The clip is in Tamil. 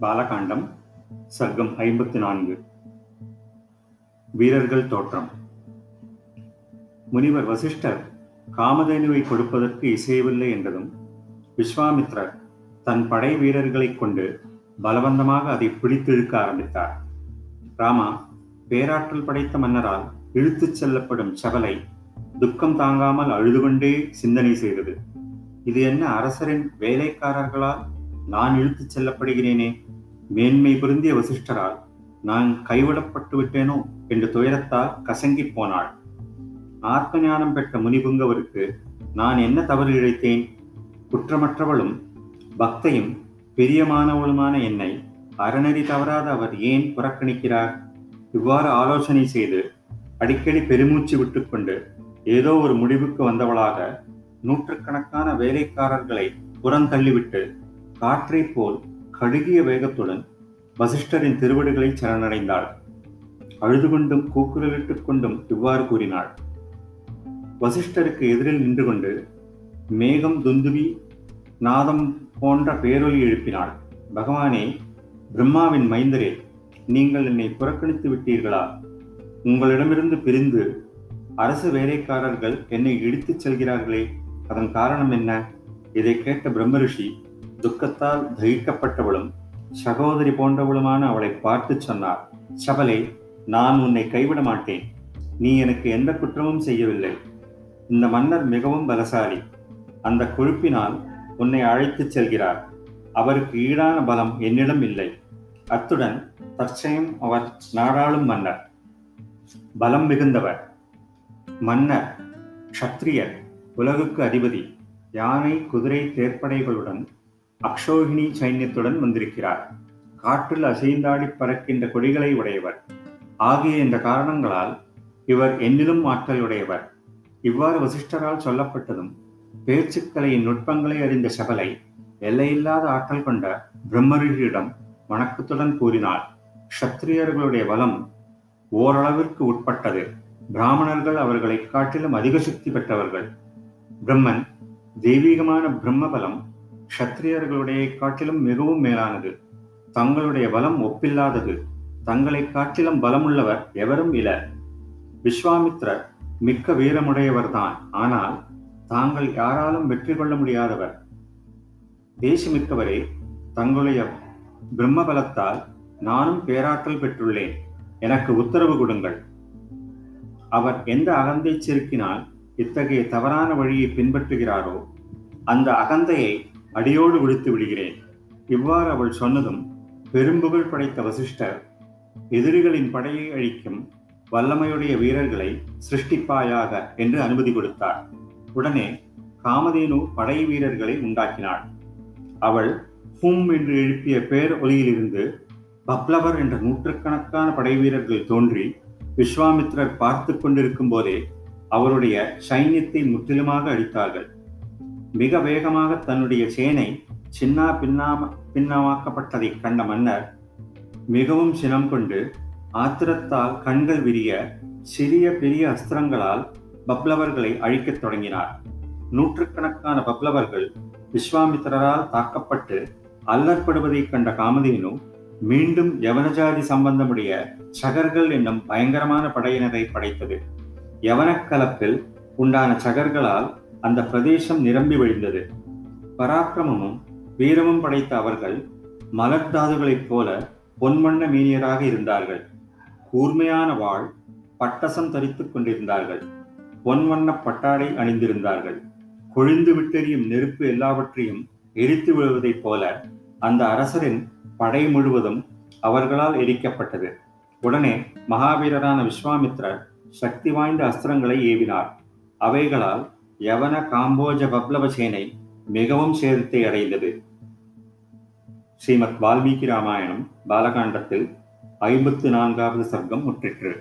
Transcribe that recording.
பாலகாண்டம் சர்க்கம் ஐம்பத்தி நான்கு. வீரர்கள் தோற்றம். முனிவர் வசிஷ்டர் காமதேனுவை கொடுப்பதற்கு இசையவில்லை என்றதும் விஸ்வாமித்ரர் தன் படை வீரர்களைக் கொண்டு பலவந்தமாக அதை பிடித்திழுக்க ஆரம்பித்தார். ராமா பேராற்றல் படைத்த மன்னரால் இழுத்துச் செல்லப்படும் செவலை துக்கம் தாங்காமல் அழுது கொண்டே சிந்தனை செய்தது. இது என்ன அரசரின் வேலைக்காரர்களால்? நான் இழுத்துச் செல்லப்படுகிறேனே. மேன்மை பொருந்திய வசிஷ்டரால் நான் கைவிடப்பட்டு விட்டேனோ என்று துயரத்தால் கசங்கிப் போனாள். ஆத்ம ஞானம் பெற்ற முனிபுங்கவருக்கு நான் என்ன தவறு இழைத்தேன்? குற்றமற்றவளும் பக்தையும் பிரியமானவளுமான என்னை அறநெறி தவறாத அவர் ஏன் புறக்கணிக்கிறார்? இவ்வாறு ஆலோசனை செய்து அடிக்கடி பெருமூச்சு விட்டுக்கொண்டு ஏதோ ஒரு முடிவுக்கு வந்தவளாக நூற்றுக்கணக்கான வேலைக்காரர்களை புறந்தள்ளிவிட்டு காற்றைப் போல் கழுகிய வேகத்துடன் வசிஷ்டரின் திருவடிகளை சரணடைந்தாள். அழுது கொண்டும் கூக்குரலிட்டுக் கொண்டும் இவ்வாறு கூறினாள். வசிஷ்டருக்கு எதிரில் நின்று கொண்டு மேகம் துந்துவி நாதம் போன்ற பேரொலி எழுப்பினாள். பகவானே பிரம்மாவின் மைந்தரே நீங்கள் என்னை புறக்கணித்து விட்டீர்களா? உங்களிடமிருந்து பிரிந்து அரசு வேலைக்காரர்கள் என்னை இடித்துச் செல்கிறார்களே அதன் காரணம் என்ன? இதை கேட்ட பிரம்மரிஷி துக்கத்தால் தகிக்கப்பட்டவளும் சகோதரி போன்றவளுமான அவளை பார்த்து சொன்னார். சபலே நான் உன்னை கைவிட மாட்டேன். நீ எனக்கு எந்த குற்றமும் செய்யவில்லை. இந்த மன்னர் மிகவும் பலசாலி. அந்த கொழுப்பினால் உன்னை அழைத்துச் செல்கிறார். அவருக்கு ஈடான பலம் என்னிடம் இல்லை. அத்துடன் தற்சயம் அவர் நாடாளும் மன்னர். பலம் மிகுந்தவர். மன்னர் க்ஷத்ரியர் உலகுக்கு அதிபதி. யானை குதிரை தேர்ப்படைகளுடன் அக்ஷோகினி சைன்யத்துடன் வந்திருக்கிறார். காற்றில் அசைந்தாடி பறக்கின்ற கொடிகளை உடையவர். ஆகிய இந்த காரணங்களால் இவர் என்னிலும் ஆற்றலுடையவர். இவ்வாறு வசிஷ்டரால் சொல்லப்பட்டதும் பேச்சுக்கலையின் நுட்பங்களை அறிந்த சபலை எல்லையில்லாத ஆற்றல் கொண்ட பிரம்மரிஷியிடம் வணக்கத்துடன் கூறினாள். க்ஷத்திரியர்களுடைய பலம் ஓரளவிற்கு உட்பட்டது. பிராமணர்கள் அவர்களை காட்டிலும் அதிக சக்தி பெற்றவர்கள். பிரம்மன் தெய்வீகமான பிரம்ம பலம் க்ஷத்திரியர்களுடைய காட்டிலும் மிகவும் மேலானது. தங்களுடைய பலம் ஒப்பில்லாதது. தங்களை காட்டிலும் பலமுள்ளவர் எவரும் இல விஸ்வாமித்ரர் மிக்க வீரமுடையவர்தான். ஆனால் தாங்கள் யாராலும் வெற்றி கொள்ள முடியாதவர். தேசமிக்கவரே தங்களுடைய பிரம்ம பலத்தால் நானும் பேராற்றல் பெற்றுள்ளேன். எனக்கு உத்தரவு கொடுங்கள். அவர் எந்த அகந்தை செருக்கினால் இத்தகைய தவறான வழியை பின்பற்றுகிறாரோ அந்த அகந்தையை அடியோடு விடுத்து விடுகிறேன். இவ்வாறு அவள் சொன்னதும் பெரும்புகழ் படைத்த வசிஷ்டர் எதிரிகளின் படையை அழிக்கும் வல்லமையுடைய வீரர்களை சிருஷ்டிப்பாயாக என்று அனுமதி கொடுத்தார். உடனே காமதேனு படை வீரர்களை உண்டாக்கினாள். அவள் ஹும் என்று எழுப்பிய பேர் ஒலியிலிருந்து பப்ளவர் என்ற நூற்றுக்கணக்கான படை வீரர்கள் தோன்றி விஸ்வாமித்ரர் பார்த்து கொண்டிருக்கும் போதே அவருடைய சைன்யத்தை முற்றிலுமாக அழித்தார்கள். மிக வேகமாக தன்னுடைய சேனை சின்னா பின்னாம பின்னமாக்கப்பட்டதைக் கண்ட மன்னர் மிகவும் சினம் கொண்டு ஆத்திரத்தால் கண்கள் விரிய சிறிய பெரிய அஸ்திரங்களால் பப்ளவர்களை அழிக்கத் தொடங்கினார். நூற்றுக்கணக்கான பப்ளவர்கள் விஸ்வாமித்திரரால் தாக்கப்பட்டு அல்லற்படுவதைக் கண்ட காமதேனு மீண்டும் யவனஜாதி சம்பந்தமுடைய சகர்கள் என்னும் பயங்கரமான படையினரை படைத்தது. யவனக்கலப்பில் உண்டான சகர்களால் அந்த பிரதேசம் நிரம்பி வழிந்தது. பராக்கிரமமும் வீரமும் படைத்த அவர்கள் மலர்தாதுகளைப் போல பொன்வண்ண மீனியராக இருந்தார்கள். கூர்மையான வாழ் பட்டசம் தரித்துக் கொண்டிருந்தார்கள். பொன்வண்ண பட்டாடை அணிந்திருந்தார்கள். கொழிந்து விட்டெறியும் நெருப்பு எல்லாவற்றையும் எரித்து விழுவதைப் போல அந்த அரசரின் படை முழுவதும் அவர்களால் எரிக்கப்பட்டது. உடனே மகாவீரரான விஸ்வாமித்ரர் சக்தி வாய்ந்த அஸ்திரங்களை ஏவினார். அவைகளால் யவன காம்போஜ பப்ளவ சேனை மிகவும் சேதத்தை அடைந்தது. ஸ்ரீமத் வால்மீகி ராமாயணம் பாலகாண்டத்தில் ஐம்பத்து நான்காவது சர்க்கம் முற்றிற்று.